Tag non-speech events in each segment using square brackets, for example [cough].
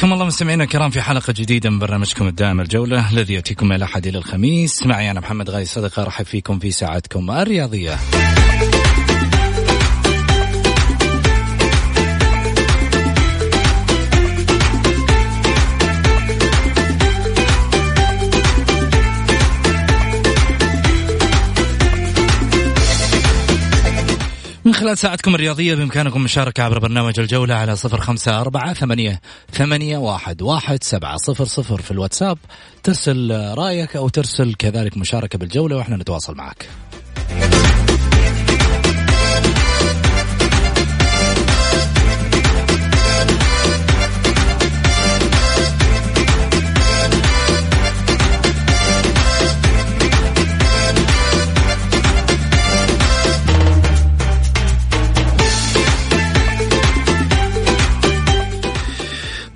حياكم الله مستمعينا الكرام في حلقة جديدة من برنامجكم الدائم الجولة الذي يأتيكم من الأحد إلى الخميس. معي أنا محمد غاي صدقة أرحب فيكم في ساعتكم الرياضية. خلال ساعتكم الرياضية بإمكانكم المشاركة عبر برنامج الجولة على صفر خمسة أربعة ثمانية, ثمانية واحد, واحد سبعة صفر صفر في الواتساب. ترسل رأيك أو ترسل كذلك مشاركة بالجولة وإحنا نتواصل معك.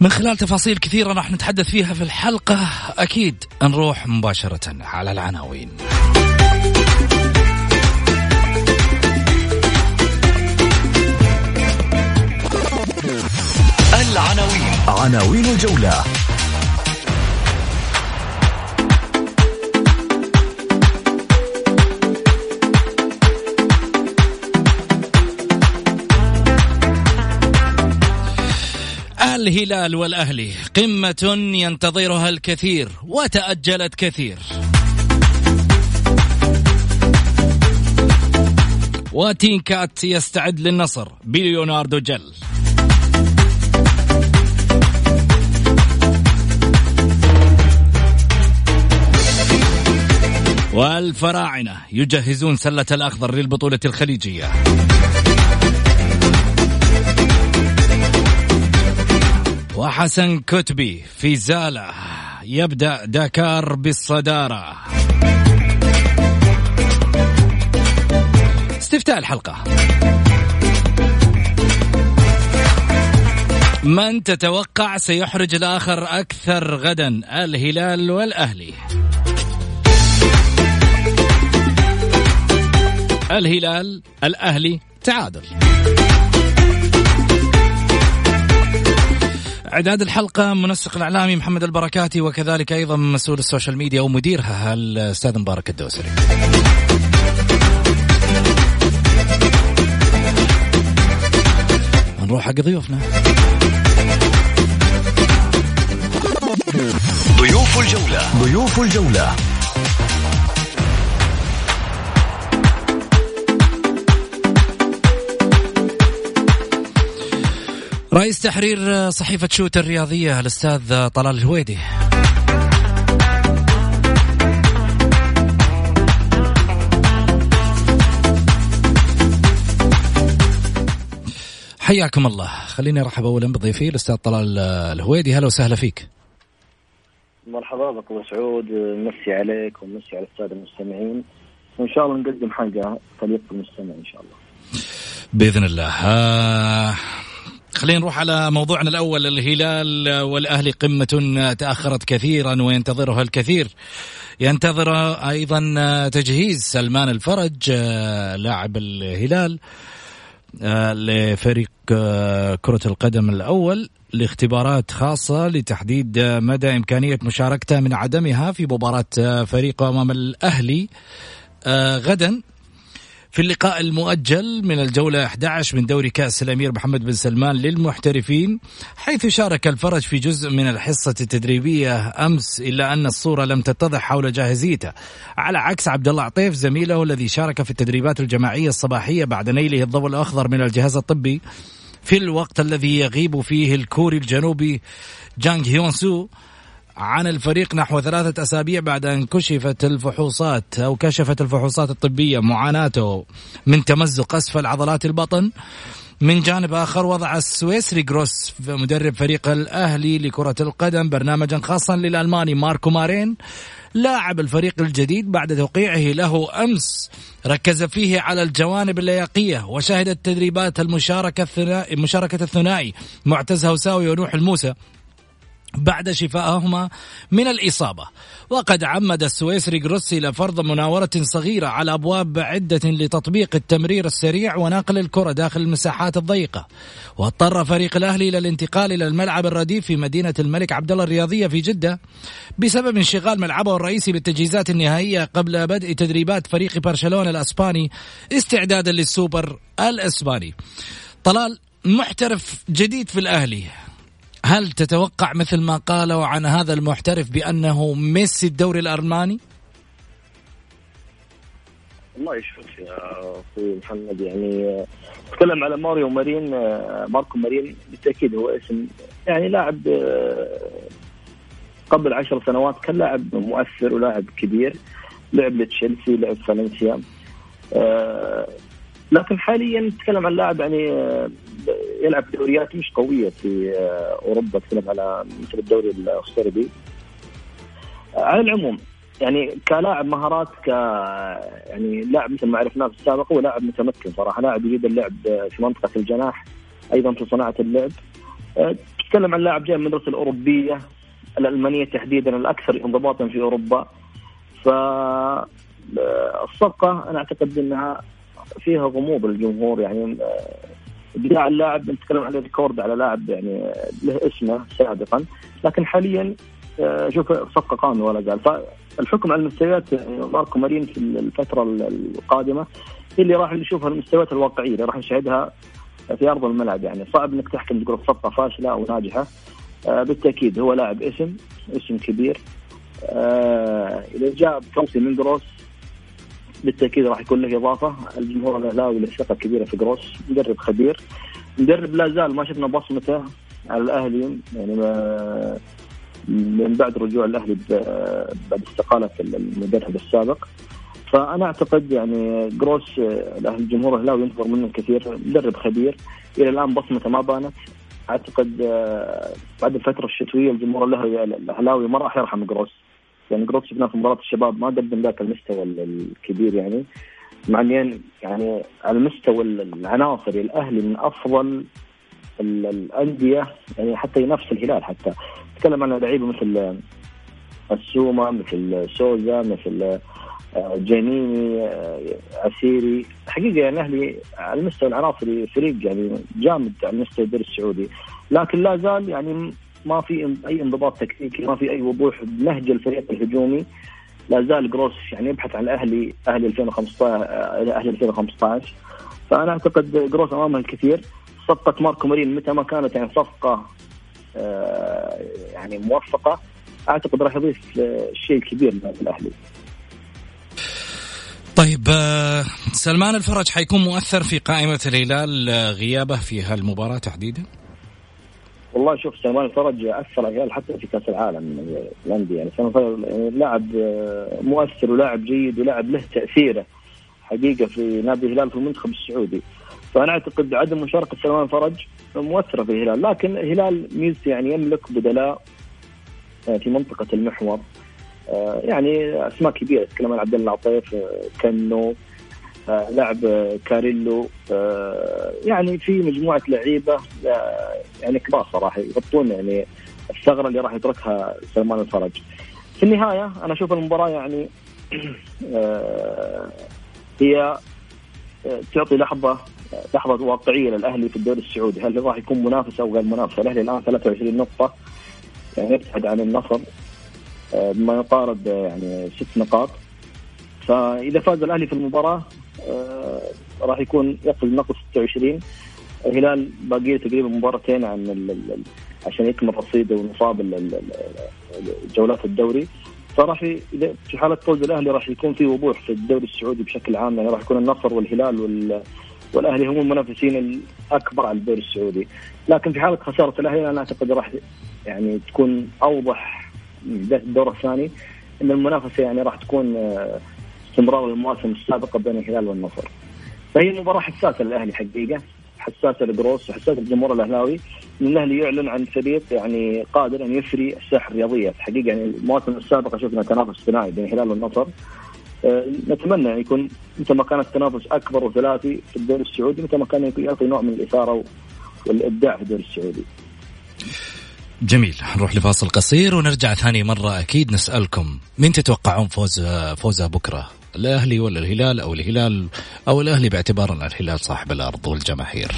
من خلال تفاصيل كثيرة راح نتحدث فيها في الحلقة. أكيد نروح مباشرة على العناوين. العناوين. عناوين الجولة. الهلال والأهلي قمة ينتظرها الكثير وتأجلت كثير. وتين كات يستعد للنصر بليوناردو جل. والفراعنة يجهزون سلة الأخضر للبطولة الخليجية. وحسن كتبي في زالة. يبدأ داكار بالصدارة. استفتاء الحلقة. من تتوقع سيحرج الآخر أكثر غدا الهلال والأهلي؟ الهلال الأهلي تعادل. إعداد الحلقة منسق الإعلامي محمد البركاتي وكذلك أيضا مسؤول السوشيال ميديا ومديرها الأستاذ مبارك الدوسري. نروح حق ضيوفنا. ضيوف الجولة. ضيوف الجولة. رئيس تحرير صحيفة شوت الرياضية الأستاذ طلال الهويدي. حياكم الله. خليني أرحب اولا بضيفي الأستاذ طلال الهويدي. هلا وسهلا فيك. مرحبا بك أبو سعود. مسي عليك ومسي على السادة المستمعين. وإن شاء الله نقدم حاجة تليق بالمستمع إن شاء الله. بإذن الله. آه خلينا نروح على موضوعنا الأول الهلال والأهلي قمة تأخرت كثيرا وينتظرها الكثير. ينتظر أيضا تجهيز سلمان الفرج آه، لاعب الهلال آه، لفريق آه، كرة القدم الأول لاختبارات خاصة لتحديد مدى إمكانية مشاركته من عدمها في مباراة فريقه أمام الأهلي غدا. في اللقاء المؤجل من الجولة 11 من دوري كأس الأمير محمد بن سلمان للمحترفين حيث شارك الفرج في جزء من الحصة التدريبية أمس إلا أن الصورة لم تتضح حول جاهزيته. على عكس عبد الله عطيف زميله الذي شارك في التدريبات الجماعية الصباحية بعد نيله الضوء الأخضر من الجهاز الطبي في الوقت الذي يغيب فيه الكوري الجنوبي جانغ هيون سو عن الفريق نحو ثلاثة أسابيع بعد أن كشفت الفحوصات أو كشفت الفحوصات الطبية معاناته من تمزق أسفل عضلات البطن. من جانب آخر وضع السويسري جروس مدرب فريق الأهلي لكرة القدم برنامجا خاصا للألماني ماركو مارين لاعب الفريق الجديد بعد توقيعه له أمس. ركز فيه على الجوانب اللياقية وشهدت تدريبات المشاركة الثنائي مشاركة الثنائي معتز هوساوي ونوح الموسى. بعد شفائهما من الإصابة. وقد عمد السويسري جروسي لفرض مناورة صغيرة على أبواب عدة لتطبيق التمرير السريع ونقل الكرة داخل المساحات الضيقة. واضطر فريق الأهلي إلى الانتقال إلى الملعب الرديف في مدينة الملك عبد الله الرياضية في جدة بسبب انشغال ملعبه الرئيسي بالتجهيزات النهائية قبل بدء تدريبات فريق برشلونة الأسباني استعدادا للسوبر الأسباني. طلال محترف جديد في الأهلي. هل تتوقع مثل ما قالوا عن هذا المحترف بأنه ميسي الدوري الألماني؟ والله شوف يا أخوي محمد يعني تكلم على ماريو مارين ماركو مارين بالتأكيد هو اسم يعني لاعب قبل عشر سنوات كان لاعب مؤثر ولاعب كبير لعب لتشيلسي لعب فالنسيا لكن حاليا نتكلم عن لاعب يعني يلعب دوريات مش قوية في آه، أوروبا تكلم على مثل الدوري الصربي آه، على العموم يعني كلاعب مهارات ك يعني لاعب مثل ما عرفناه في السابق هو لاعب متمكن صراحة لاعب يريد اللعب في منطقة الجناح أيضا في صناعة اللعب. آه، تتكلم عن لاعب جاي من المدرسة الأوروبية الألمانية تحديدا الأكثر انضباطا في أوروبا. ف الصفقة أنا أعتقد إنها فيها غموض للجمهور يعني ابداع اللاعب نتكلم عن ريكورد على لاعب يعني له اسمه سابقا. لكن حاليا آه، شوف صفقة قامه ولا قال. فالحكم على المستويات يعني ماركو مارين في الفترة القادمة هي اللي راح نشوفها المستويات الواقعية اللي راح نشاهدها في أرض الملعب يعني. صعب إنك تحكم تقول صفقة فاشلة أو ناجحة. آه، بالتأكيد هو لاعب اسم اسم كبير. آه، إذا جاء بتوصي من دروس بالتأكيد راح يكون له إضافة. الجمهور الأهلاوي له ثقه كبيره في جروس مدرب خبير. مدرب لا زال ما شفنا بصمته على الأهلي. يعني ما من بعد رجوع الأهلي بعد استقالة المدرب السابق. فأنا أعتقد يعني جروس الجمهور الأهلاوي ينتظر منه الكثير. مدرب خبير. إلى الآن بصمته ما بانت. أعتقد آه، بعد الفترة الشتوية الجمهور الأهلاوي ما راح يرحم جروس. يعني جروس شفناه في مباراة الشباب ما قدم ذاك المستوى الكبير يعني. مع ان يعني على مستوى العناصر الأهلي من أفضل الأندية يعني حتى ينافس الهلال حتى. تكلم عن لعيبة مثل السومة مثل سوزا مثل آه، جنيني آه، عسيري حقيقة يعني الاهلي على المستوى العناصري فريق يعني جامد على مستوى الدوري السعودي. لكن لا زال يعني ما في أي انضباط تكتيكي ما في أي وضوح بنهج الفريق الهجومي. لا زال جروس يعني يبحث عن أهلي أهلي 2015 أهلي 2015 فأنا أعتقد جروس أمامه الكثير. صفقة ماركو مارين متى ما كانت يعني صفقة آه، يعني موفقة أعتقد راح يضيف شيء كبير للاهلي طيب آه، سلمان الفرج حيكون مؤثر في قائمة الهلال آه، غيابه في هالمباراة تحديدا؟ والله شوف سلمان الفرج أثر الهلال حتى في كأس العالم الانديه يعني سلمان الفرج يعني لاعب آه، مؤثر ولاعب جيد ولاعب له تأثيره. حقيقة في نادي الهلال في المنتخب السعودي. فأنا أعتقد عدم مشاركة سلمان الفرج مؤثرة في الهلال. لكن الهلال ميزته يعني يملك بدلاء آه، في منطقة المحور. آه، يعني أسماء كبيرة. تتكلم عن عبد الله العطيف كنو لعب كاريلو يعني في مجموعة لعيبة يعني كبار صراحة يغطون يعني الثغرة اللي راح يتركها سلمان الفرج. في النهاية أنا أشوف المباراة يعني هي تعطي لحظة لحظة واقعية للأهلي في الدوري السعودي، هل راح يكون منافس أو غير منافس؟ الأهلي الآن 23 نقطة يعني يبتعد عن النصر بما يقارب يعني ست نقاط فإذا فاز الأهلي في المباراة آه، راح يكون يقفز نقص 26 الهلال باقي تقريبا مباراتين عن عشان يكمل رصيده ونصاب جولات الدوري. فراح في حالة فوز الأهلي راح يكون في وضوح في الدوري السعودي بشكل عام. يعني راح يكون النصر والهلال وال والأهلي هم المنافسين الأكبر على الدوري السعودي. لكن في حالة خسارة الأهلي أنا أعتقد راح يعني تكون أوضح بداية الدور الثاني إن المنافسة يعني راح تكون آه، استمرار المواسم السابقة بين الهلال والنصر. فهي مباراة حساسة للأهلي حقيقة حساسة لجروس وحساسة للجمهور الأهلاوي إن الأهلي يعلن عن فريق يعني قادر أن يفري الساحه الرياضية حقيقة يعني المواسم السابقة شفنا تنافس ثنائي بين الهلال والنصر أه نتمنى أن يكون متى ما كان التنافس أكبر وثلاثي في الدوري السعودي متى ما كان يعطي نوع من الإثارة والإبداع في الدوري السعودي. جميل نروح لفاصل قصير ونرجع ثاني مرة أكيد نسألكم مين تتوقعون فوز فوزه بكرة الأهلي ولا الهلال أو الهلال أو الأهلي باعتبار أن الهلال صاحب الأرض والجماهير.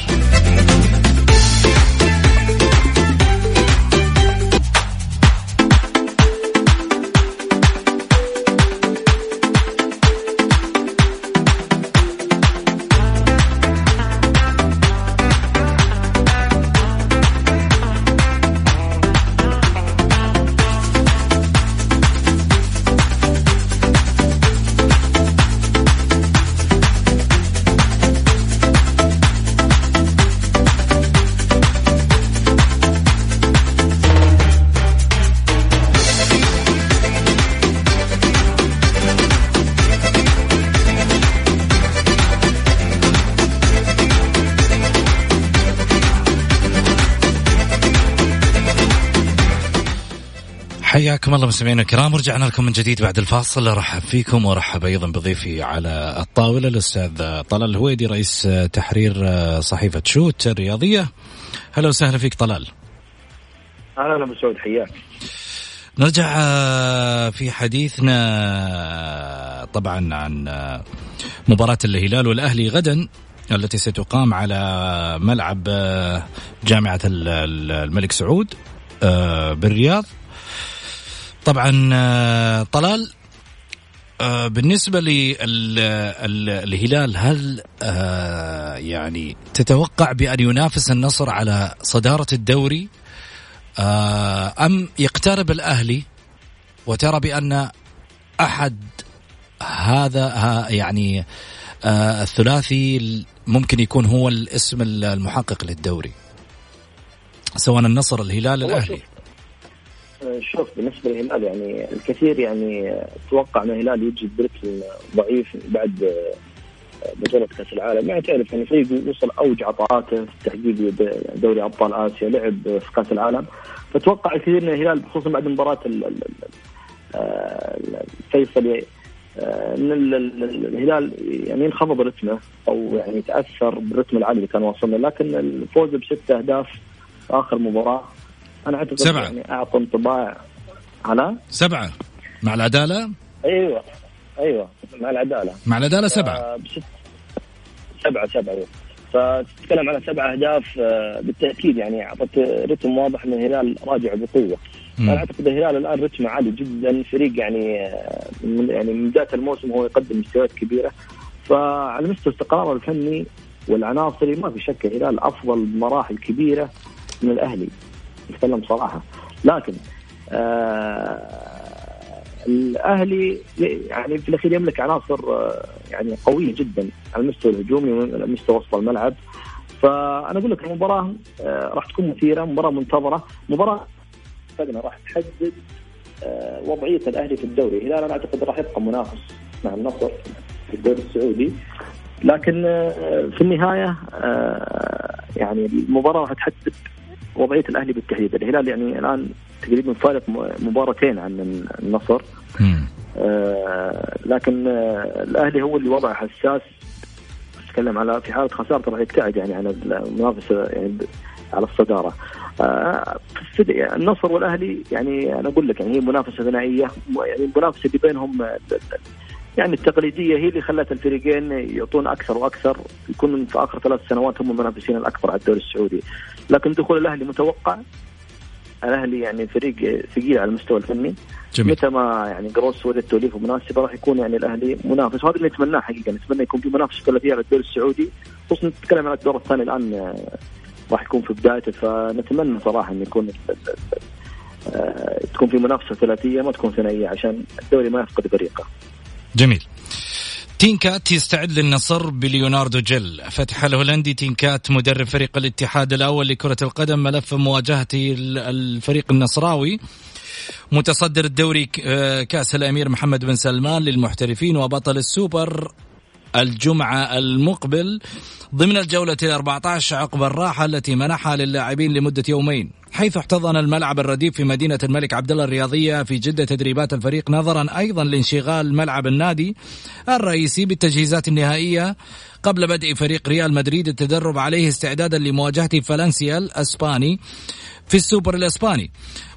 حياكم الله مستمعينا الكرام. ورجعنا لكم من جديد بعد الفاصل. ارحب فيكم وارحب أيضا بضيفي على الطاولة الأستاذ طلال الهويدي رئيس تحرير صحيفة شوت الرياضية. هلا وسهلا فيك طلال. أهلا أبو سعود حياك. نرجع في حديثنا طبعا عن مباراة الهلال والأهلي غدا التي ستقام على ملعب جامعة الملك سعود بالرياض. طبعا آه، طلال آه، بالنسبة للهلال هل آه، يعني تتوقع بأن ينافس النصر على صدارة الدوري؟ أم يقترب الأهلي؟ وترى بأن أحد هذا يعني الثلاثي ممكن يكون هو الاسم المحقق للدوري سواء النصر الهلال الأهلي. شوف بالنسبة للهلال يعني الكثير يعني توقع إن الهلال يجي برتم ضعيف بعد بطولة كأس العالم. يعني تعرف يعني فريق وصل أوج عطاءاته في تحقيق دوري أبطال آسيا لعب في كأس العالم. فتوقع الكثير أن الهلال خصوصا بعد مباراة الفيصلي إن الهلال يعني انخفض رتمه أو يعني تاثر بالرتم العالي اللي كان وصلنا لكن الفوز بست أهداف آخر مباراة أنا أعتقد سبعة. يعني اعطى انطباع على سبعة. مع العدالة؟ أيوه. أيوه. مع العدالة. مع العدالة سبعة. بست سبعة سبعة أيوة. فتتكلم على سبع أهداف آه، بالتأكيد يعني أعطت رتم واضح إن الهلال راجع بقوة. أنا أعتقد الهلال الآن رتمه عالي جدا. فريق يعني آه، من يعني من بدايه الموسم هو يقدم مستويات كبيرة. فعلى مستوى استقراره الفني والعناصري ما في شك الهلال أفضل بمراحل كبيرة من الأهلي. نتكلم صراحة. لكن آه الأهلي يعني في الأخير يملك عناصر آه يعني قوية جدا على المستوى الهجومي وعلى مستوى وسط الملعب. فأنا أقول لك المباراة آه راح تكون مثيرة مباراة منتظرة. مباراة راح تحدد آه وضعية الأهلي في الدوري. الهلال أنا أعتقد راح يبقى منافس مع النصر في الدوري السعودي. لكن في النهاية يعني المباراة راح تحدد وضعية الأهلي بالتحديد، الهلال يعني الآن تقريبا فارق مباراتين عن النصر. آه لكن آه الأهلي هو اللي وضع حساس. نتكلم على في حالة خسارته راح يبتعد يعني عن المنافسة يعني على الصدارة. آه النصر والأهلي يعني أنا أقول لك يعني هي منافسة ثنائيه يعني المنافسة اللي بينهم يعني التقليدية هي اللي خلت الفريقين يعطون أكثر وأكثر. يكون في آخر ثلاث سنوات هم المنافسين الأكبر على الدوري السعودي. لكن دخول الأهلي متوقع الأهلي يعني فريق ثقيل على المستوى الفني جميل. متى ما يعني جروس وجد توليفة مناسبة راح يكون يعني الأهلي منافس وهذا اللي نتمناه حقيقة نتمنى يكون في منافسه ثلاثيه على الدوري السعودي خصوصا نتكلم عن الدور الثاني الآن آه، راح يكون في بدايته فنتمنى صراحة إن يكون آه، تكون في منافسة ثلاثية ما تكون ثنائية عشان الدوري ما يفقد فريقه. جميل. تينكات يستعد للنصر بليوناردو جل فتح الهولندي تينكات مدرب فريق الاتحاد الأول لكرة القدم ملف مواجهة الفريق النصراوي. متصدر الدوري آه، كأس الأمير محمد بن سلمان للمحترفين وبطل السوبر. الجمعة المقبل ضمن الجولة ال 14 عقب الراحة التي منحها للاعبين لمدة يومين. حيث احتضن الملعب الرديف في مدينة الملك عبد الله الرياضية في جدة تدريبات الفريق نظرا أيضا لانشغال ملعب النادي الرئيسي بالتجهيزات النهائية قبل بدء فريق ريال مدريد التدرب عليه استعدادا لمواجهة فالنسيا الأسباني. في السوبر الإسباني.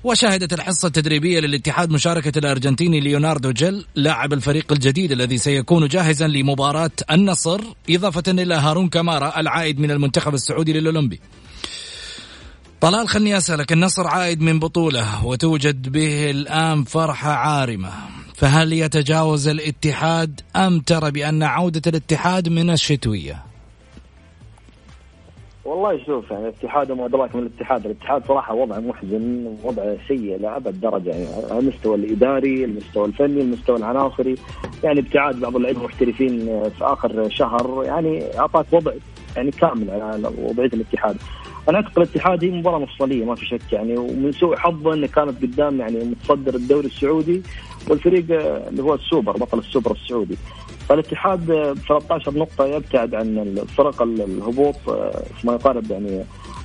وشهدت الحصة التدريبية للاتحاد مشاركة الأرجنتيني ليوناردو جيل لاعب الفريق الجديد الذي سيكون جاهزا لمباراة النصر إضافة إلى هارون كمارا العائد من المنتخب السعودي للأولمبي. طلال خلني أسألك النصر عائد من بطولة وتوجد به الآن فرحة عارمة. فهل يتجاوز الاتحاد أم ترى بأن عودة الاتحاد من الشتوية؟ والله شوف يعني الاتحاد وما أدراك من الاتحاد، الاتحاد صراحة وضع محزن وضع سيء لأبد درجة يعني على المستوى الإداري، المستوى الفني، المستوى العناصري، يعني ابتعاد بعض اللعيبة المحترفين في آخر شهر يعني أعطاك وضع يعني كامل على وضعية الاتحاد. أنا أعتقد الاتحاد هي مباراة مفصلية ما في شك يعني ومن سوء حظه انه كانت قدام يعني متصدر الدوري السعودي والفريق اللي هو السوبر بطل السوبر السعودي. فالاتحاد ب 13 نقطة يبتعد عن فرق الهبوط ما يقارب يعني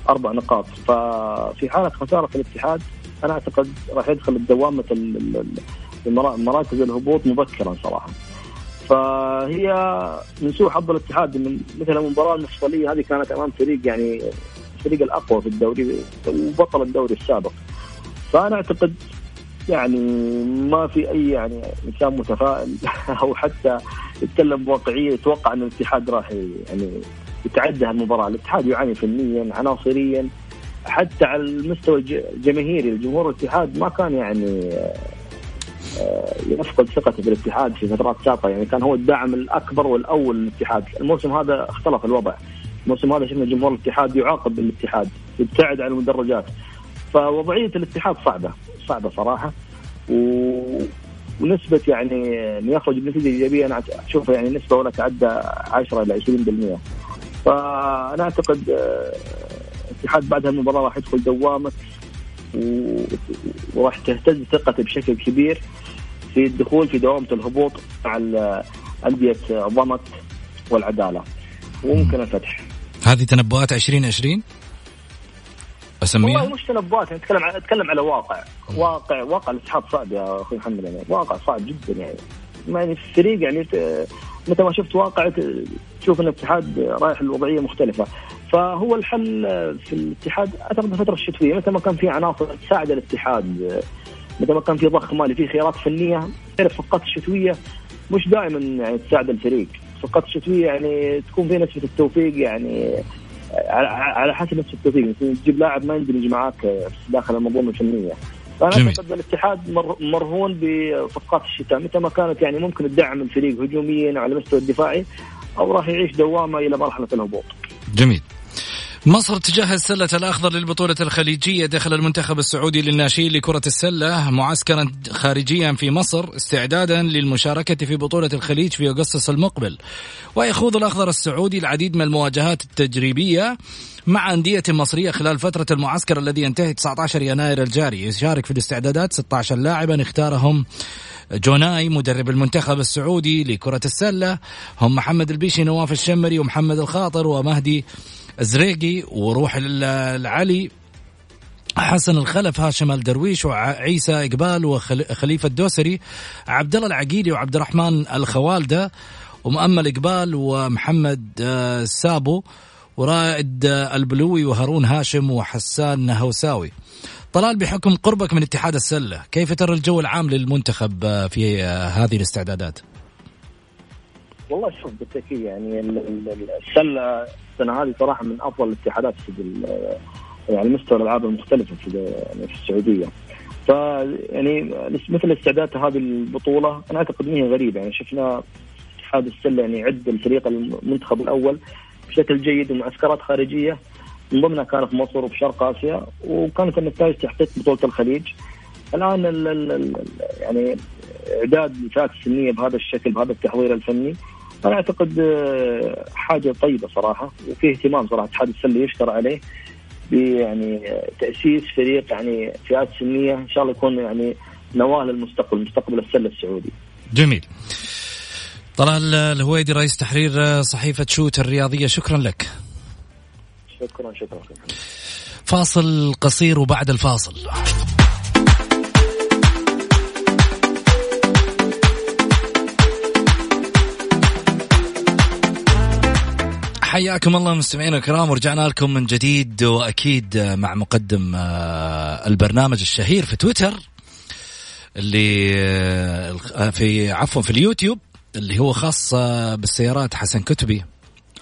أربع نقاط. ففي حالة خسارة الاتحاد أنا أعتقد راح يدخل الدوامة مراكز الهبوط مبكرا صراحة. فهي من سوء حظ الاتحاد من مثل المباراة المفصلية هذه كانت أمام فريق يعني الفريق الأقوى في الدوري وبطل الدوري السابق. فأنا أعتقد يعني ما في أي يعني إنسان متفائل. [laughs] أو حتى يتكلم بواقعية يتوقع أن الاتحاد راح يعني يتعدى المباراه، الاتحاد يعاني فنيا عناصريا حتى على المستوى الجماهيري. الجمهور الاتحاد ما كان يعني آه، يفقد ثقته بالاتحاد في فترات سابقة. يعني كان هو الداعم الأكبر والأول للاتحاد، الموسم هذا اختلف الوضع. الموسم هذا شفنا جمهور الاتحاد يعاقب الاتحاد يبتعد عن المدرجات. فوضعية الاتحاد صعبة صعبة صراحة. و... ونسبة يعني انه يخرج بنتيجة إيجابية أنا أشوفها يعني نسبة ولا تعدى 10 إلى 20% فأنا أعتقد آه، الاتحاد بعد هالمباراة راح يدخل دوامة. وراح تهتز ثقته بشكل كبير في الدخول في دوامة الهبوط مع أندية ضمت والعدالة. وممكن الفتح. هذه تنبؤات 2020 أسميها؟ والله مش تنبؤات نتكلم على نتكلم على واقع. واقع واقع الاتحاد صعب يا أخوي محمد يعني واقع صعب جدا يعني. يعني الفريق يعني متى ما شفت واقع تشوف إن الاتحاد رايح لوضعية مختلفة. فهو الحل في الاتحاد أعتقد الفترة الشتوية متى ما كان في عناصر تساعد الاتحاد متى ما كان في ضخ مالي في خيارات فنية تعرف فقط الشتوية مش دائما يعني تساعد الفريق. فقط الشتوية يعني تكون في نسبة التوفيق يعني على حسب نفس التوفيق تجيب لاعب ما يندمج معاك داخل المنظومة الفنية فانا أعتقد الاتحاد مرهون بصفقات الشتاء متى ما كانت يعني ممكن تدعم الفريق هجوميا على المستوى الدفاعي أو راح يعيش دوامة إلى مرحلة الهبوط. جميل. مصر تجهز سلة الأخضر للبطولة الخليجية داخل المنتخب السعودي للناشئين لكرة السلة معسكرا خارجيا في مصر استعدادا للمشاركة في بطولة الخليج في أغسطس المقبل. ويخوض الأخضر السعودي العديد من المواجهات التجريبية مع أندية مصرية خلال فترة المعسكر الذي ينتهي 19 يناير الجاري. يشارك في الاستعدادات 16 لاعبا اختارهم جوناي مدرب المنتخب السعودي لكرة السلة هم محمد البيشي نواف الشمري ومحمد الخاطر ومهدي زريقي وروح العلي حسن الخلف هاشم الدرويش وعيسى إقبال وخليفة الدوسري عبد الله العقيلي وعبد الرحمن الخوالدة ومؤمل إقبال ومحمد سابو ورائد البلوي وهارون هاشم وحسان هوساوي طلال بحكم قربك من اتحاد السلة كيف ترى الجو العام للمنتخب في هذه الاستعدادات؟ والله شوف بالتأكيد يعني السلة السنة هذه صراحة من أفضل الاتحادات في يعني مستوى الألعاب المختلفة في يعني في السعودية. ف يعني مثل استعداد هذه البطولة أنا أعتقد إنها غريبة. يعني شفنا اتحاد السلة يعني يعد الفريق المنتخب الأول بشكل جيد ومعسكرات خارجية. من ضمنها كانت في مصر وفي شرق آسيا وكانت النتائج تحقيق بطولة الخليج. الآن ال ال يعني إعداد الفئات السنية بهذا الشكل بهذا التحضير الفني أنا أعتقد آه، حاجة طيبة صراحة وفي اهتمام صراحة اتحاد السله يشكر عليه يعني تأسيس فريق يعني فئات سنية إن شاء الله يكون يعني نواة للمستقبل مستقبل السلة السعودي. جميل. طلال الهويدي رئيس تحرير صحيفة شوت الرياضية شكرا لك. شكرا شكرا. فاصل قصير وبعد الفاصل. حياكم الله مستمعينا الكرام ورجعنا لكم من جديد وأكيد مع مقدم آه، البرنامج الشهير في تويتر اللي آه، في عفوا في اليوتيوب اللي هو خاص آه، بالسيارات حسن كتبي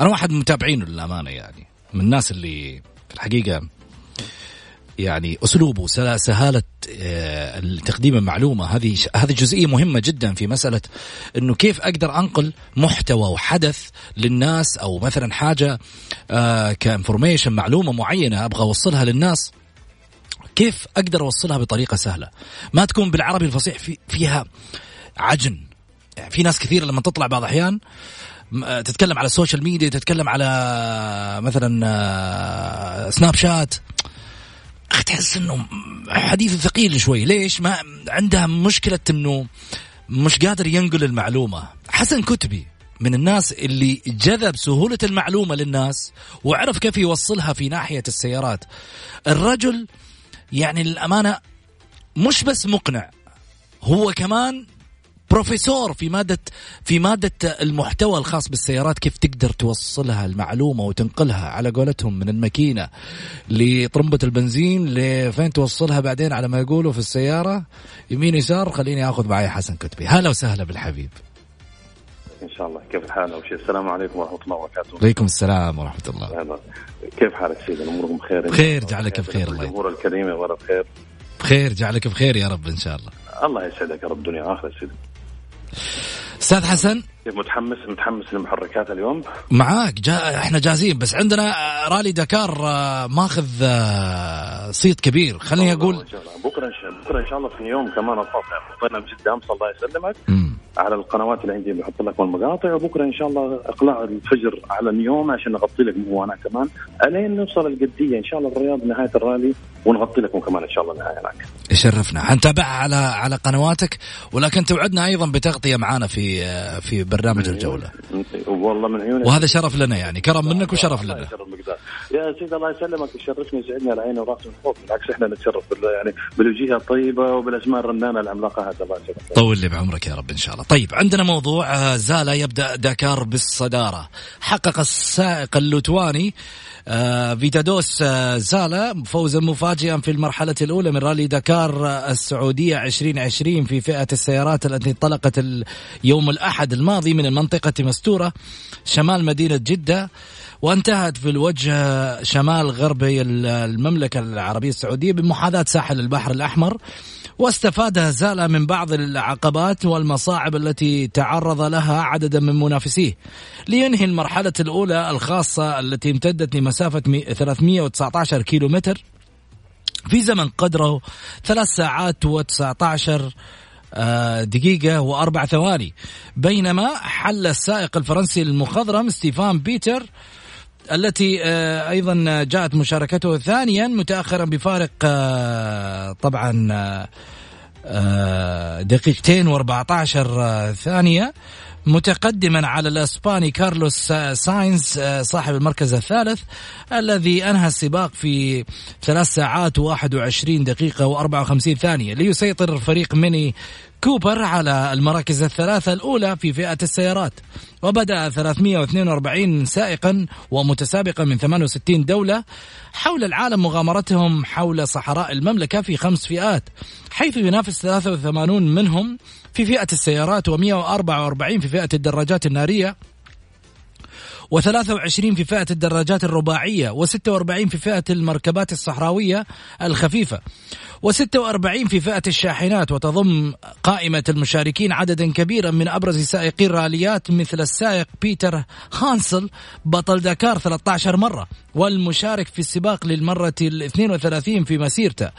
أنا واحد من متابعينه للأمانة يعني من الناس اللي في الحقيقة يعني أسلوبه سهالة آه، تقديم المعلومة. هذه هذه جزئية مهمة جدا في مسألة إنه كيف أقدر أنقل محتوى وحدث للناس أو مثلا حاجة آه، كانفورميشن معلومة معينة أبغى أوصلها للناس. كيف أقدر أوصلها بطريقة سهلة؟ ما تكون بالعربي الفصيح في فيها عجن. يعني في ناس كثير لما تطلع بعض الاحيان تتكلم على ال social media تتكلم على مثلا Snapchat تحس إنه حديث ثقيل شوي. ليش؟ ما عندها مشكلة إنه مش قادر ينقل المعلومة. حسن كتبي من الناس اللي جذب سهولة المعلومة للناس وعرف كيف يوصلها في ناحية السيارات. الرجل يعني للأمانة مش بس مقنع هو كمان بروفيسور في مادة في مادة المحتوى الخاص بالسيارات كيف تقدر توصلها المعلومة وتنقلها على قولتهم من الماكينة لطرمبة البنزين لفين توصلها بعدين على ما يقولوا في السيارة؟ يمين يسار خليني آخذ معي حسن كتبي. هلا وسهلا بالحبيب. إن شاء الله. كيف الحال اول شيء السلام عليكم ورحمة الله وبركاته. وعليكم السلام ورحمة الله. كيف حالك سيدي؟ أموركم بخير بخير جعلك بخير الله الأمور الكريمة؟ يا بخير. بخير جعلك بخير يا رب إن شاء الله. الله يسعدك يا رب. دنيا واخره سيدي. أستاذ حسن متحمس متحمس للمحركات اليوم. معاك جا إحنا جاهزين بس عندنا رالي دكار آه، ماخذ آه، صيت كبير. خليني أقول بكرة بكرة إن شاء الله في يوم كمان الفاصل. طلعنا بجده أمس الله يسلمك. على القنوات اللي عندي بحط لك المقاطع. وبكرة إن شاء الله إقلاع الفجر على اليوم عشان نغطي لك وأنا كمان. ألين نوصل القديه إن شاء الله الرياض نهاية الرالي ونغطي لكم كمان إن شاء الله النهايه هناك. يشرفنا. حنتابعها على على قنواتك. ولكن توعدنا أيضا بتغطية معنا في في برنامج الجولة. والله من عيونك وهذا شرف لنا يعني كرم منك وشرف لنا. يا سيدي الله يسلمك يشرفني ويسعدني على عيني وراسي من فوق بالعكس إحنا نتشرف يعني بالوجيه الطيبة وبالأسماء الرنانة العملاقه هذا الله يسلمك. طول لي بعمرك يا رب إن شاء الله. طيب عندنا موضوع آه، زالا يبدأ داكار بالصدارة. حقق السائق اللوتواني آه، فيتادوس آه، زالا فوزا مفاجئا في المرحلة الأولى من رالي دكار السعودية 2020 في فئة السيارات التي انطلقت يوم الأحد الماضي من المنطقة مستورة شمال مدينة جدة وانتهت في الوجه شمال غربي المملكة العربية السعودية بمحاذاة ساحل البحر الأحمر. واستفاد زال من بعض العقبات والمصاعب التي تعرض لها عددا من منافسيه. لينهي المرحلة الأولى الخاصة التي امتدت لمسافة 319 كيلو متر في زمن قدره ثلاث ساعات و19 آه، دقيقة وأربع ثواني. بينما حل السائق الفرنسي المخضرم ستيفان بيتر التي آه، أيضا جاءت مشاركته ثانيا متاخرا بفارق آه، طبعا آه، دقيقتين و14 ثانية متقدما على الإسباني كارلوس ساينز صاحب المركز الثالث الذي أنهى السباق في ثلاث ساعات و21 دقيقة و54 ثانية ليسيطر فريق ميني كوبر على المراكز الثلاثة الأولى في فئة السيارات وبدأ 342 سائقا ومتسابقا من 68 دولة حول العالم مغامرتهم حول صحراء المملكة في خمس فئات حيث ينافس 83 منهم في فئة السيارات و144 في فئة الدراجات النارية. و23 في فئة الدراجات الرباعية و46 في فئة المركبات الصحراوية الخفيفة و46 في فئة الشاحنات وتضم قائمة المشاركين عددا كبيرا من أبرز سائقي الراليات مثل السائق بيتر هانسل بطل داكار 13 مرة والمشارك في السباق للمرة ال 32 في مسيرته.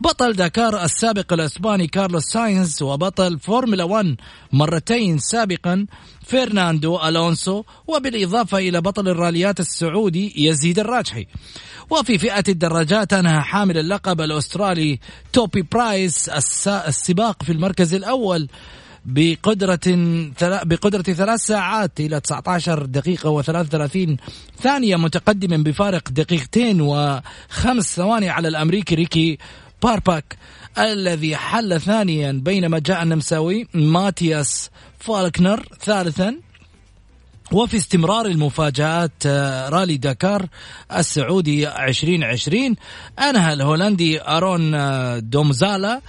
بطل داكار السابق الأسباني كارلوس ساينز وبطل فورمولا 1 مرتين سابقا فرناندو ألونسو وبالإضافة إلى بطل الراليات السعودي يزيد الراجحي. وفي فئة الدراجات أنهى حامل اللقب الأسترالي توبي برايس السباق في المركز الأول بقدرة بقدرة ثلاث ساعات إلى 19 دقيقة و33 ثانية متقدما بفارق دقيقتين وخمس ثواني على الأمريكي ريكي برابيك الذي حل ثانيا بينما جاء النمساوي ماتياس فالكنر ثالثا. وفي استمرار المفاجآت آه، رالي داكار السعودي 2020 أنهى الهولندي أرون آه، دومزالا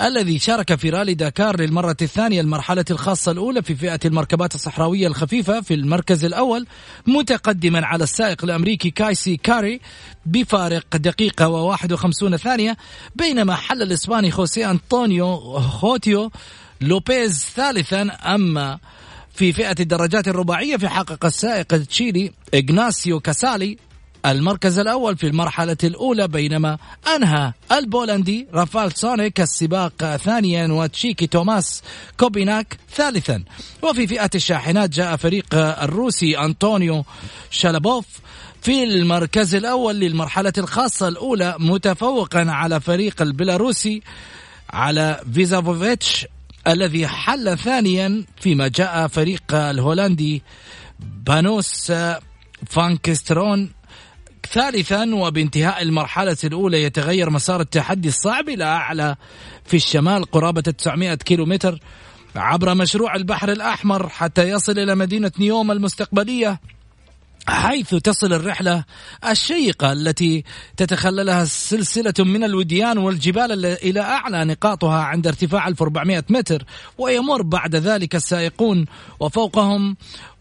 الذي شارك في رالي داكار للمرة الثانية المرحلة الخاصة الأولى في فئة المركبات الصحراوية الخفيفة في المركز الأول متقدما على السائق الأمريكي كايسي كاري بفارق دقيقة و51 ثانية بينما حل الإسباني خوسي أنطونيو خوتيو لوبيز ثالثا أما في فئة الدراجات الرباعية فحقق السائق التشيلي إغناسيو كاسالي المركز الأول في المرحلة الأولى بينما أنهى البولندي رافال سونيك السباق ثانيا وتشيكي توماس كوبيناك ثالثا. وفي فئة الشاحنات جاء فريق الروسي أنطونيو شالابوف في المركز الأول للمرحلة الخاصة الأولى متفوقا على فريق البيلاروسي على فيزافوفيتش الذي حل ثانيا فيما جاء فريق الهولندي بانوس فانكسترون ثالثا وبانتهاء المرحلة الأولى يتغير مسار التحدي الصعب إلى أعلى في الشمال قرابة 900 كيلومتر عبر مشروع البحر الأحمر حتى يصل إلى مدينة نيوم المستقبلية. حيث تصل الرحلة الشيقة التي تتخللها سلسلة من الوديان والجبال إلى أعلى نقاطها عند ارتفاع 1400 متر ويمر بعد ذلك السائقون وفوقهم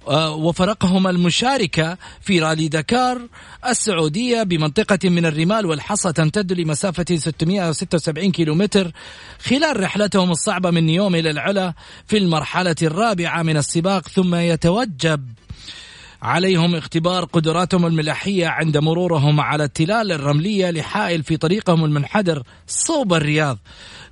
آه، وفرقهم المشاركة في رالي دكار السعودية بمنطقة من الرمال والحصى تمتد لمسافة 676 كيلومتر. خلال رحلتهم الصعبة من نيوم إلى العلا في المرحلة الرابعة من السباق ثم يتوجب عليهم اختبار قدراتهم الملاحية عند مرورهم على التلال الرملية لحائل في طريقهم المنحدر صوب الرياض.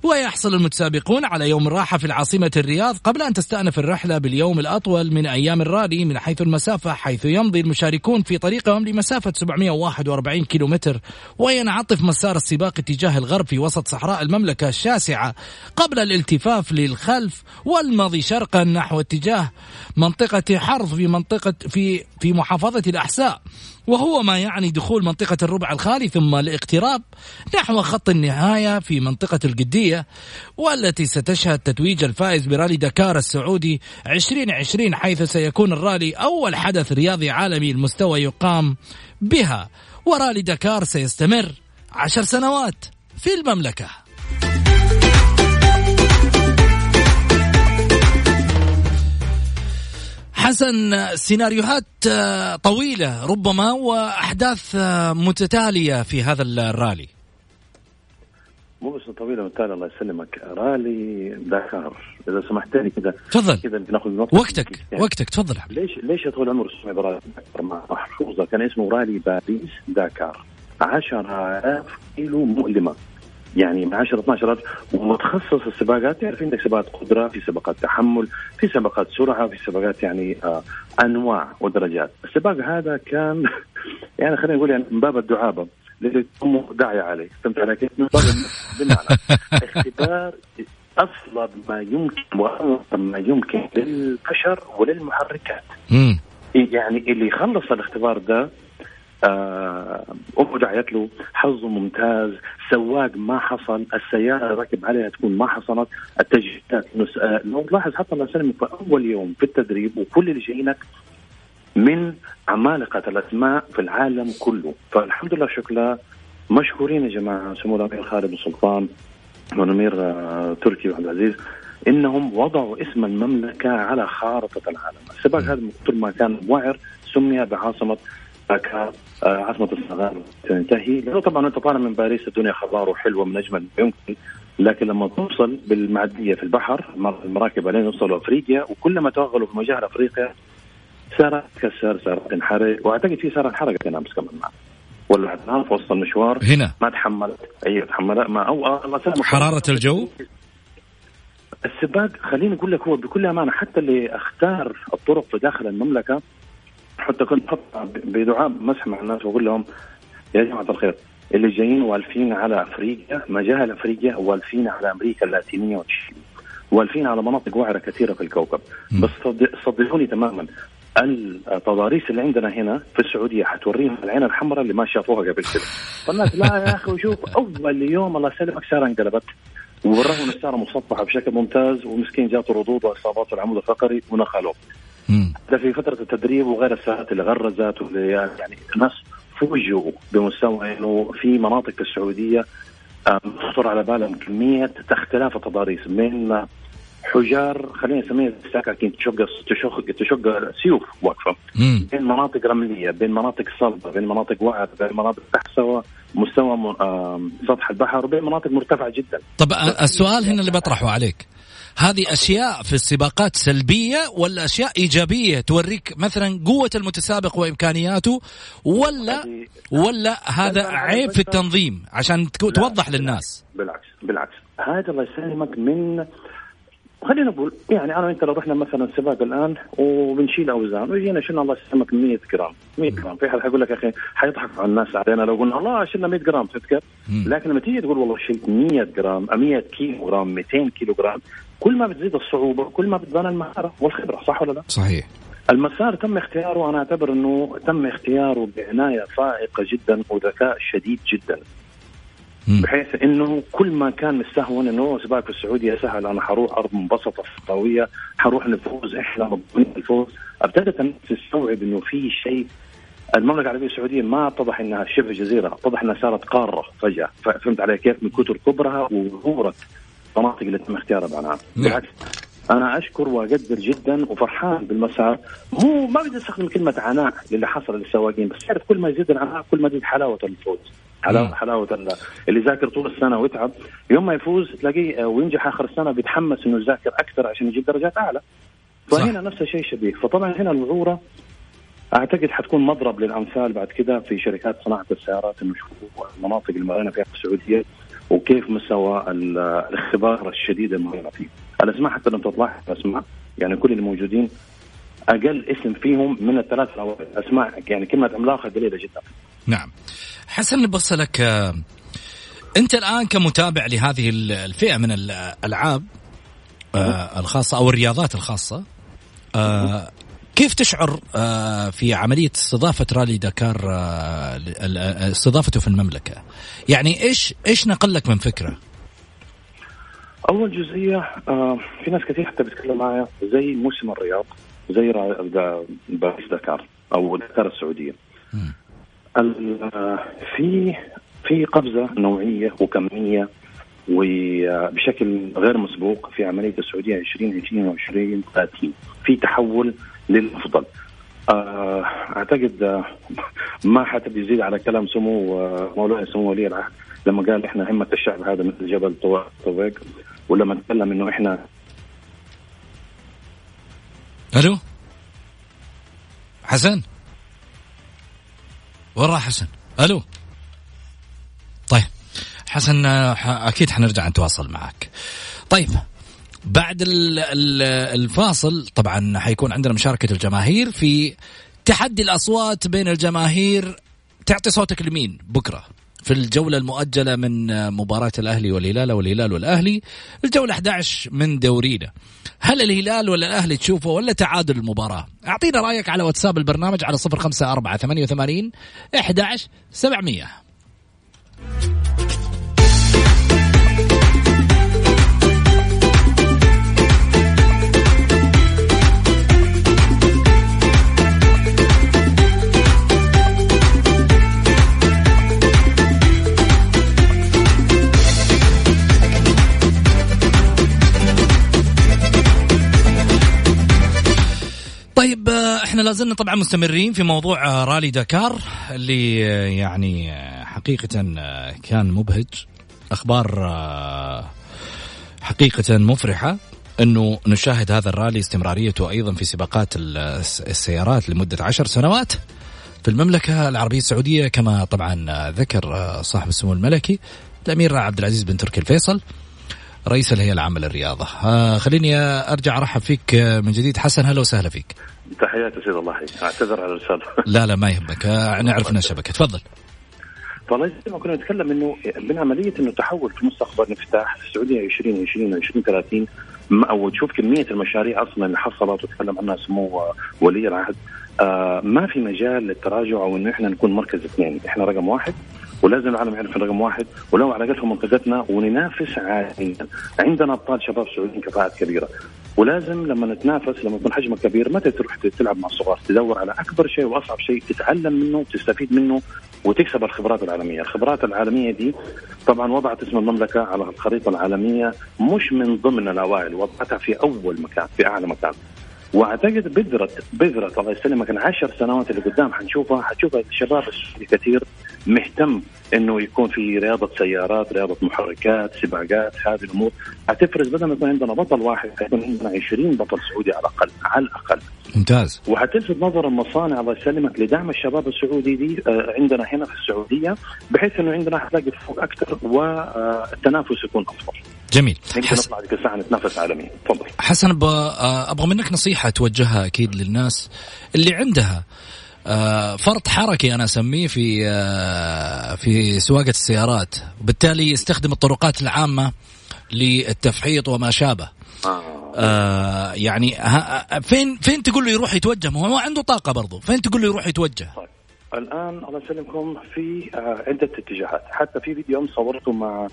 ويحصل المتسابقون على يوم الراحة في العاصمة الرياض قبل أن تستأنف الرحلة باليوم الأطول من أيام الرالي من حيث المسافة حيث يمضي المشاركون في طريقهم لمسافة 741 كيلومتر. وينعطف مسار السباق اتجاه الغرب في وسط صحراء المملكة الشاسعة قبل الالتفاف للخلف والمضي شرقا نحو اتجاه منطقة حرث في منطقة في في محافظة الأحساء وهو ما يعني دخول منطقة الربع الخالي ثم الاقتراب نحو خط النهاية في منطقة القدية والتي ستشهد تتويج الفائز برالي دكار السعودي 2020 حيث سيكون الرالي أول حدث رياضي عالمي المستوى يقام بها. ورالي دكار سيستمر عشر سنوات في المملكة. حسن سيناريوهات آه، طويلة ربما وأحداث آه، متتالية في هذا الرالي. مو بس طويلة متتالية الله يسلمك. رالي داكار إذا سمحت لي كذا تفضل. كذا بناخذ وقتك يعني. وقتك تفضل. ليش ليش طول عمره سمي رالي داكار محفوظه كان اسمه رالي باريس داكار. 10000 كيلو مؤلمة. يعني من 10 12 ومتخصص السباقات تعرف عندك سباقات قدرة في سباقات تحمل في سباقات سرعة في سباقات يعني آه أنواع ودرجات. السباق هذا كان [laughs] يعني خلينا نقول يعني من باب الدعابة اللي امه داعيه عليه. فهمت علي كيف؟ من باب [laughs] بمعنى اختبار أصلب ما يمكن ما يمكن للبشر وللمحركات. يعني اللي يخلص الاختبار ده امه دعيت له حظه ممتاز سواق ما حصل السيارة ركب عليها تكون ما حصلت التجهيزات آه، لو تلاحظ حتى الله يسلمك في أول يوم في التدريب وكل اللي جايينك من عمالقة الأسماء في العالم كله. فالحمد لله شكلها مشكورين يا جماعة سمو الامير خالد بن سلطان والأمير آه، تركي وعبد العزيز إنهم وضعوا اسم المملكة على خارطة العالم، السباق هذا طول ما كان وعر سمي بعاصمة داكار آه، عاصمه السنغال تنتهي. لأنه طبعا انت طالع من باريس الدنيا خضار وحلوة من أجمل ما يمكن. لكن لما توصل بالمعدية في البحر المراكب لين يوصلوا أفريقيا وكلما توغلوا في مجال أفريقيا سارة تكسر سارة تنحرق وأعتقد في سارة انحرقت أمس كمان معنا ولا في وسط المشوار. هنا؟ ما تحملت أي تحملت ما أو آه، حرارة الجو؟ السباق خليني أقول لك هو بكل أمانة حتى اللي اختار الطرق في داخل المملكة حتى كنت أحط بدعاء مسح مع الناس وأقول لهم يا جماعة الخير اللي جايين والفين على أفريقيا مجال أفريقيا والفين على أمريكا اللاتينية وتشيلي والفين على مناطق وعره كثيرة في الكوكب م. بس صدقوني تماما التضاريس اللي عندنا هنا في السعودية حتوريهم العين الحمراء اللي ما شافوها قبل كده فالناس لا يا أخي وشوف أول يوم الله يسلمك ساره انقلبت وبالرغم من الساره مسطحه بشكل ممتاز ومسكين جاته ردود وإصابات العمود الفقري ونخلوه. هذا في فترة التدريب وغير الساعات اللي غرزت واللي يعني الناس فوجئوا بمستوى إنه في مناطق السعودية تخطر على بالهم كمية اختلاف التضاريس من حجار خلينا نسميها سكاكين تشق تشق تشق سيوف واقفه بين مناطق رملية بين مناطق صلبة بين مناطق وعر بين مناطق تحت سوا مستوى سطح البحر وبين مناطق مرتفعة جدا. طب السؤال هنا اللي بطرحه عليك. هذه أشياء في السباقات سلبية ولا أشياء إيجابية توريك مثلا قوة المتسابق وإمكانياته ولا ولا هذا عيب في التنظيم عشان توضح للناس. بالعكس بالعكس. هذا الله يسلمك من خلينا نقول يعني أنا وأنت لو رحنا مثلا سباق الآن وبنشيل أوزان ويجينا شلنا الله يسلمك 100 جرام 100 جرام. في حد حيقول لك يا أخي حيضحك على الناس علينا لو قلنا الله شلنا 100 جرام. تذكر؟ لكن لما تيجي تقول والله شلت 100 جرام 100 كيلو جرام 200 كيلو جرام كل ما بتزيد الصعوبة كل ما بتبان المهاره والخبرة صح ولا لا؟ صحيح. المسار تم اختياره أنا أعتبر إنه تم اختياره بعناية فائقة جدا وذكاء شديد جدا. بحيث إنه كل ما كان مستهون إنه سباق في السعودية سهل أنا حروح أرض منبسطة قويه حروح نفوز إحنا الفوز. أبتدت الناس تستوعب إنه في شيء المملكة العربية السعودية ما اتضح إنها شبه جزيرة اتضح إنها صارت قارة فجأة. فهمت علي كيف؟ من كثر كبرها وظهورت المناطق اللي تم اختيارها بعناها نعم. بالعكس أنا أشكر وأقدر جدا وفرحان بالمسار. هو ما بدي استخدم كلمة عناء للي حصل للسواقين بس تعرف كل ما يزيد العناء كل ما يزيد حلاوة الفوز. حلاوه حلاوة اللي ذاكر طول السنة ويتعب. يوم ما يفوز تلاقيه وينجح آخر السنة بيتحمس إنه يذاكر أكثر عشان يجيب درجات أعلى. فهنا نفس الشيء شبيه. فطبعا هنا الوعوره أعتقد حتكون مضرب للأمثال بعد كده في شركات صناعة السيارات انه المناطق اللي مرينا فيها في السعودية. وكيف مستوى الاختبار الشديد اللي مرينا فيه. الأسماء حتى لو تطلع أسماء يعني كل اللي موجودين أقل اسم فيهم من الثلاث أسماء يعني كلمة عملاقة قليلة جدا. نعم. حسن بسألك آه، أنت الآن كمتابع لهذه الفئة من الألعاب آه، الخاصة أو الرياضات الخاصة آه، كيف تشعر في عملية استضافة رالي دكار استضافته في المملكة؟ يعني إيش إيش نقل لك من فكرة؟ أول جزئية في ناس كثير حتى بيتكلم معايا زي موسم الرياض زي باريس دكار أو دكار السعودية. في في قفزه نوعية وكمية وبشكل غير مسبوق في عملية السعودية 2020 و 2030 في تحول للأفضل آه، أعتقد ما حتى يزيد على كلام سمو مولاي سمو ولي العهد لما قال إحنا همة الشعب هذا مثل جبل طويق ولما تكلم إنه إحنا ألو حسن وين راح حسن؟ ألو طيب حسن أكيد حنرجع نتواصل معك. طيب بعد الفاصل طبعا حيكون عندنا مشاركة الجماهير في تحدي الأصوات بين الجماهير. تعطي صوتك لمين بكرة؟ في الجولة المؤجلة من مباراة الأهلي والهلال والهلال والأهلي. الجولة 11 من دورينا. هل الهلال ولا الأهلي تشوفه ولا تعادل المباراة؟ أعطينا رأيك على واتساب البرنامج على 054 88 11 700 إحنا لازلنا طبعا مستمرين في موضوع آه، رالي دكار اللي آه، يعني حقيقة كان مبهج. أخبار حقيقة مفرحة إنه نشاهد هذا الرالي استمراريته أيضا في سباقات السيارات لمدة عشر سنوات في المملكة العربية السعودية. كما طبعا ذكر صاحب السمو الملكي الأمير عبد العزيز بن تركي الفيصل. رئيس الهيئة العامة للرياضة. آه خليني أرجع أرحب فيك من جديد. حسن هلا وسهلا فيك. تحياتي سيد الله. يحييك أعتذر على الرساله [laughs] لا لا ما يهمك. آه نعرف [laughs] الشبكه تفضل. والله زي ما كنا نتكلم إنه من عملية إنه تحول في مستقبل انفتاح في السعوديه 2020 و 2030 أو تشوف كمية المشاريع أصلا اللي حصلت وتكلم عنها سمو ولي العهد. آه ما في مجال للتراجع أو إنه إحنا نكون مركز اثنين، إحنا رقم واحد. ولازم العالم يعرف رقم واحد ولو قدر منطقتنا وننافس عالميا عندنا أبطال شباب سعوديين كفاءات كبيرة. ولازم لما نتنافس لما يكون حجمك كبير متى تروح تلعب مع الصغار تدور على أكبر شيء وأصعب شيء تتعلم منه تستفيد منه وتكسب الخبرات العالمية، الخبرات العالمية دي طبعا وضعت اسم المملكة على الخريطة العالمية مش من ضمن الأوائل، وضعتها في أول مكان في أعلى مكان. وأعتقد بذره بذرة الله يسلمك العشر سنوات اللي قدام حنشوفها حتشوفها الشباب السعودي كثير. مهتم إنه يكون في رياضة سيارات، رياضة محركات، سباقات، هذه الأمور حتفرز بدل ما يكون عندنا بطل واحد حيكون عندنا 20 بطل سعودي على الأقل على الأقل. ممتاز. وحتلفت نظر المصانع الله يسلمك لدعم الشباب السعودي دي آه، عندنا هنا في السعودية بحيث إنه عندنا حتلاقي فوق أكثر والتنافس يكون أفضل. جميل حس... نطلع ذيك الساعة نتنافس عالميا تفضل حسن آه، أبغى منك نصيحة توجهها أكيد للناس اللي عندها آه، فرط حركي أنا أسميه في آه، في سواقة السيارات. وبالتالي يستخدم الطرقات العامة للتفحيط وما شابه. آه. يعني فين فين تقول له يروح يتوجه؟ ما هو عنده طاقة برضه فين تقول له يروح يتوجه؟ طيب. الآن الله يسلمكم في عدة اتجاهات. حتى في فيديو صورته مع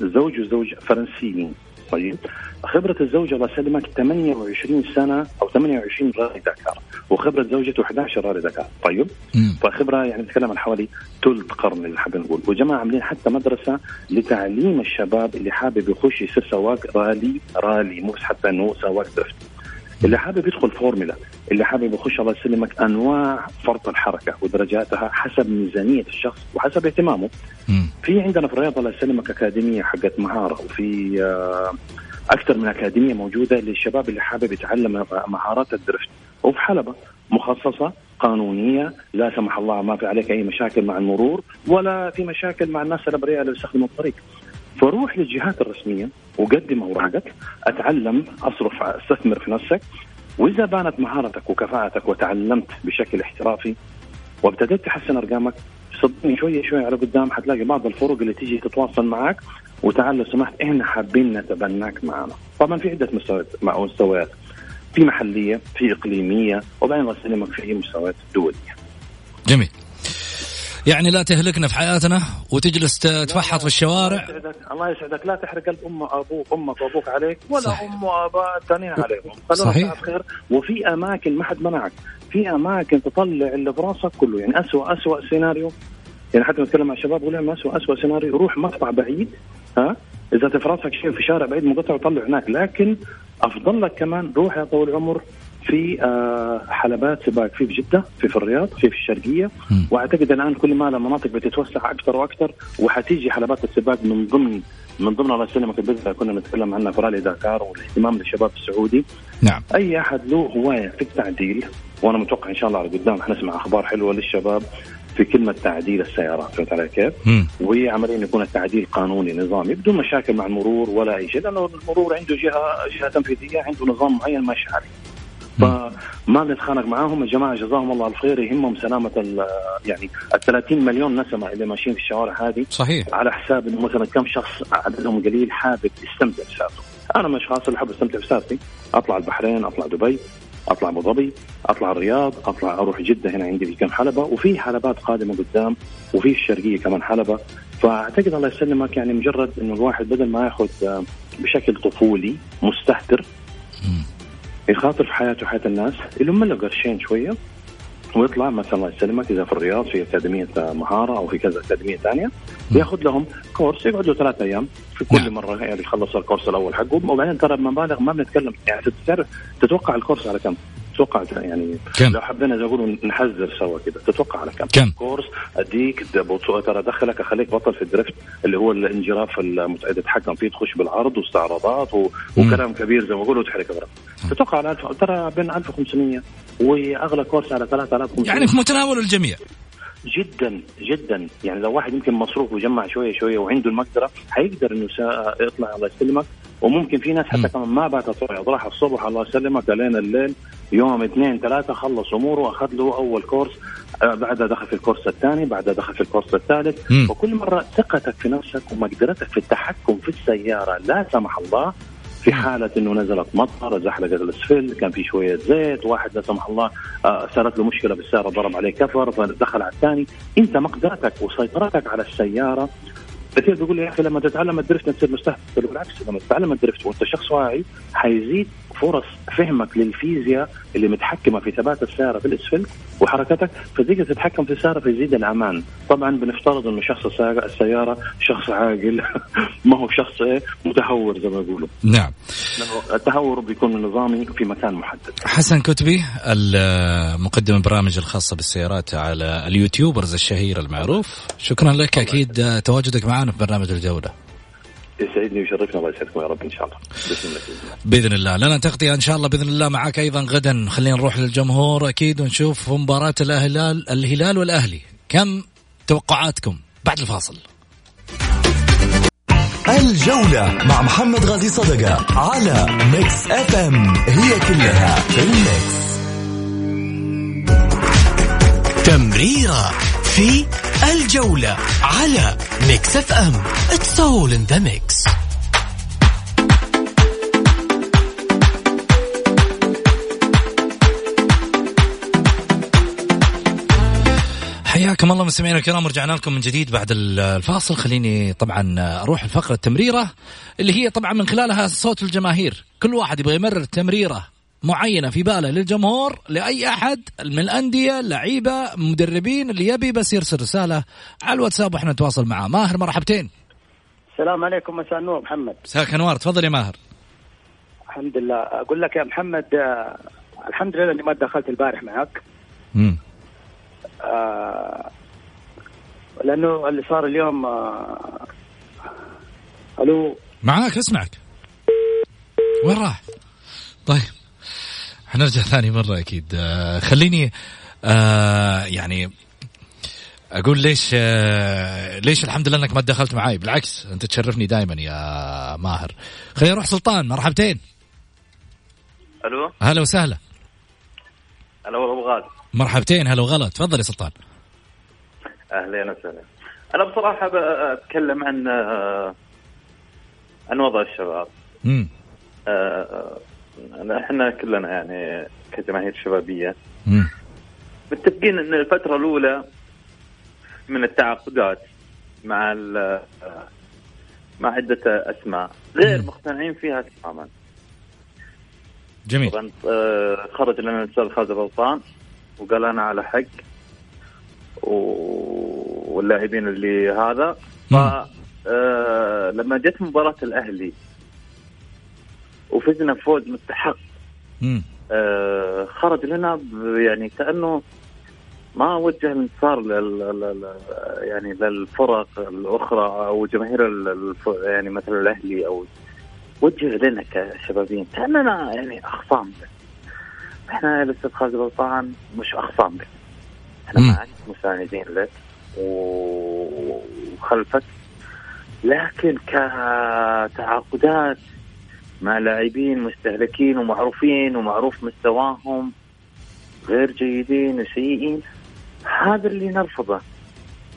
زوج وزوج فرنسيين. طيب. خبرة الزوجة الله يسلمك 28 سنة أو 28 رالي دكار وخبرة زوجته 11 رالي دكار طيب. مم. فخبرة يعني نتكلم عن حوالي ثلث قرن اللي حابين نقول. وجماعة عاملين حتى مدرسة لتعليم الشباب اللي حابب يخش يصير سواق رالي رالي مو حتى انه سواق درفت. اللي حابب يدخل فورمولا اللي حابب يخش الله يسلمك أنواع فرط الحركة ودرجاتها حسب ميزانية الشخص وحسب اهتمامه. م. في عندنا في الرياضه الله يسلمك أكاديمية حقت مهارة وفي آه، أكثر من أكاديمية موجودة للشباب اللي حابب يتعلم مهارات الدرفت. وفي حلبة مخصصة قانونية لا سمح الله ما في عليك أي مشاكل مع المرور ولا في مشاكل مع الناس الأبرياء اللي يستخدموا الطريق. فروح للجهات الرسمية وقدم أوراقك أتعلم أصرف أستثمر في نفسك. وإذا بانت مهارتك وكفاءتك وتعلمت بشكل احترافي وابتديت تحسن أرقامك صدقني شوية شوية على قدام حتلاقي بعض الفرق اللي تيجي تتواصل معك وتعال لو سمحت إحنا حابين نتبناك معنا. طبعا في عدة مستويات في محلية في إقليمية وبعدين يسلمك في مستويات دولية. جميل. يعني لا تهلكنا في حياتنا وتجلس تفحط في الشوارع؟ الله يسعدك الله يسعدك. لا تحرق قلب أم أبوك أمك وابوك عليك ولا صحيح. أم واباء الثانيين عليهم. صحيح. خير وفي أماكن ما حد منعك. في أماكن تطلع اللي في راسك كله. يعني اسوء اسوء سيناريو. يعني حتى نتكلم مع الشباب ولا لهم اسوء اسوء سيناريو. روح مقطع بعيد ها؟ إذا في راسك شيء في شارع بعيد مقطع وطلع هناك. لكن أفضل لك كمان روح يا طويل العمر في آه، حلبات سباق في جدة في في الرياض في في الشرقية. وأعتقد الآن كل ما المناطق بتتوسع أكثر وأكثر وحتيجي حلبات السباق من ضمن من ضمن الله يسلمك البذره كنا نتكلم عنها في رالي داكار والاهتمام للشباب السعودي. نعم. أي أحد له هواية في التعديل وأنا متوقع إن شاء الله على قدام حنسمع أخبار حلوة للشباب في كلمة تعديل السيارات فهمت علي كيف؟ وهي عمليا يكون التعديل قانوني نظامي بدون مشاكل مع المرور ولا أي شيء لأنه المرور عنده جهة جهة تنفيذية عنده نظام معين ماشي عليه. ما بنتخانق معاهم. الجماعة جزاهم الله الخير يهمهم سلامة يعني ال 30 مليون نسمة اللي ماشيين في الشوارع هذه. صحيح. على حساب إنه مثلا كم شخص عددهم قليل حابب يستمتع بسيارته أنا من الاشخاص اللي أحب أستمتع بسيارتي أطلع البحرين أطلع دبي أطلع أبو ظبي أطلع الرياض أطلع أروح جدة هنا عندي في كم حلبة. وفي حلبات قادمة قدام وفي الشرقية كمان حلبة. فأعتقد الله يسلمك يعني مجرد إنه الواحد بدل ما ياخذ بشكل طفولي مستهتر يخاطر في حياته وحياة الناس يلم له قرشين شوية ويطلع مثلا الله يسلمك إذا في الرياض في أكاديمية مهارة أو في كذا أكاديمية ثانية ياخذ لهم course يقعد له ثلاث أيام في كل نعم. مرة يعني يخلص ال course الأول حقه وبعدين ترى بمبالغ ما بنتكلم يعني تتوقع ال course على كم؟ تتوقع يعني كم؟ لو حبينا زي ما يقولوا نحزر سوا كذا تتوقع على كم؟ كم؟ course أديك ترى ادخلك اخليك بطل في ال drift اللي هو الانجراف المتعمد تتحكم فيه تخش بالعرض واستعراضات و... وكلام كبير زي ما يقولوا وتحرك اغراض تتوقع على. ترى بين 1500 واغلى course على 3500 يعني في متناول الجميع جدا جدا يعني لو واحد يمكن مصروف وجمع شوية شوية وعنده المقدرة حيقدر إنه. يطلع الله يسلمك وممكن في ناس. حتى كمان ما باتت راح الصبح الله يسلمك لين الليل يوم اثنين ثلاثة خلص أموره أخذ له أول كورس آه، بعدها دخل في الكورس الثاني بعدها دخل في الكورس الثالث. وكل مرة ثقتك في نفسك ومقدرتك في التحكم في السيارة لا سمح الله في حالة إنه نزلت مطر زحلق الأسفل كان في شوية زيت واحد لا سمح الله آه، صارت له مشكلة بالسيارة ضرب عليه كفر فدخل على الثاني. أنت مقدرتك وسيطرتك على السيارة. كثير بيقول لي يا أخي لما تتعلم الدرفت تصير مستهتر بالعكس لما تتعلم الدرفت وأنت شخص واعي حيزيد فرص فهمك للفيزياء اللي متحكمة في ثبات السيارة في الإسفلت وحركتك فتقدر تتحكم في السيارة فيزيد الأمان. طبعا بنفترض إنه شخص السياره شخص عاقل [laughs] ما هو شخص إيه؟ متهور زي ما يقولوا. نعم. التهور بيكون نظامي في مكان محدد. حسن كتبي المقدم البرامج الخاصة بالسيارات على اليوتيوبرز الشهير المعروف. شكرا لك. أكيد آه، تواجدك معنا في برنامج الجولة. يسعدني ويشرفني الله يسعدكم يا رب إن شاء الله. بسم الله. بإذن الله. لنا تغطية إن شاء الله بإذن الله معك أيضا غدا. خلينا نروح للجمهور أكيد ونشوف مباراة الهلال الهلال والأهلي. كم توقعاتكم؟ بعد الفاصل. الجولة مع محمد غازي صدقة على Mix FM. هي كلها في ال mix. تمريرة. في الجولة على Mix FM it's all in the mix حياكم الله مستمعينا الكرام رجعنا لكم من جديد بعد الفاصل. خليني طبعا أروح الفقرة التمريرة اللي هي طبعا من خلالها صوت الجماهير. كل واحد يبغى يمرر تمريره. معينة في باله للجمهور لأي أحد من الأندية لعيبة مدربين اللي يبي بس يرسل رسالة على الواتساب وإحنا نتواصل معاه. ماهر مرحبتين. السلام عليكم مساء النور محمد. مساك انوار تفضل يا ماهر. الحمد لله. أقول لك يا محمد آه، الحمد لله إني ما دخلت البارح معك. مم. آه، لأنه اللي صار اليوم آه، ألو. معاك اسمعك. وين راح؟ طيب. حنرجع ثاني مرة أكيد. آه خليني آه يعني أقول ليش آه ليش الحمد لله أنك ما دخلت معاي. بالعكس أنت تشرفني دائما يا ماهر. خلينا نروح سلطان مرحبتين. ألو؟ هلا وسهلا. والله أبو غالي. مرحبتين هلا وغلا تفضل يا سلطان. أهلين وسهلا أنا بصراحة بتكلم عن آه، عن وضع الشباب. مم. آه، إحنا كلنا يعني كجماهير شبابية. متفقين إن الفترة الأولى من التعاقدات مع مع عدة أسماء غير. مقتنعين فيها تماما جميل طبعا آه، خرج لنا الأستاذ خالد الغلطان وقال أنا على حق واللاعبين اللي هذا ف. آه، لما جت مباراة الأهلي وفزنا فوز مستحق. آه، خرج لنا يعني كأنه ما وجه الانتصار لل يعني للفرق الأخرى أو جماهير يعني مثلا الأهلي أو وجه لنا كشبابين كأننا يعني أخصام له. إحنا الاستاذ خالد غلطان مش أخصام له إحنا. معك مساندين لك وخلفك لكن كتعاقدات مع لاعبين مستهلكين ومعروفين ومعروف مستواهم غير جيدين وسيئين. هذا اللي نرفضه.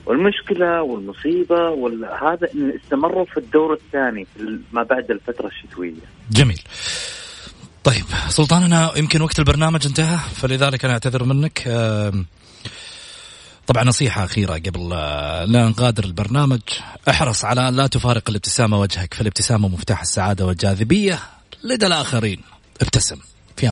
والمشكلة والمصيبة وهذا إن استمروا في الدور الثاني ما بعد الفترة الشتوية. جميل. طيب سلطان أنا يمكن وقت البرنامج انتهى فلذلك أنا أعتذر منك. طبعا نصيحة أخيرة قبل لا نغادر البرنامج. احرص على لا تفارق الابتسامة وجهك فالابتسامة مفتاح السعادة والجاذبية لدى الآخرين. ابتسم.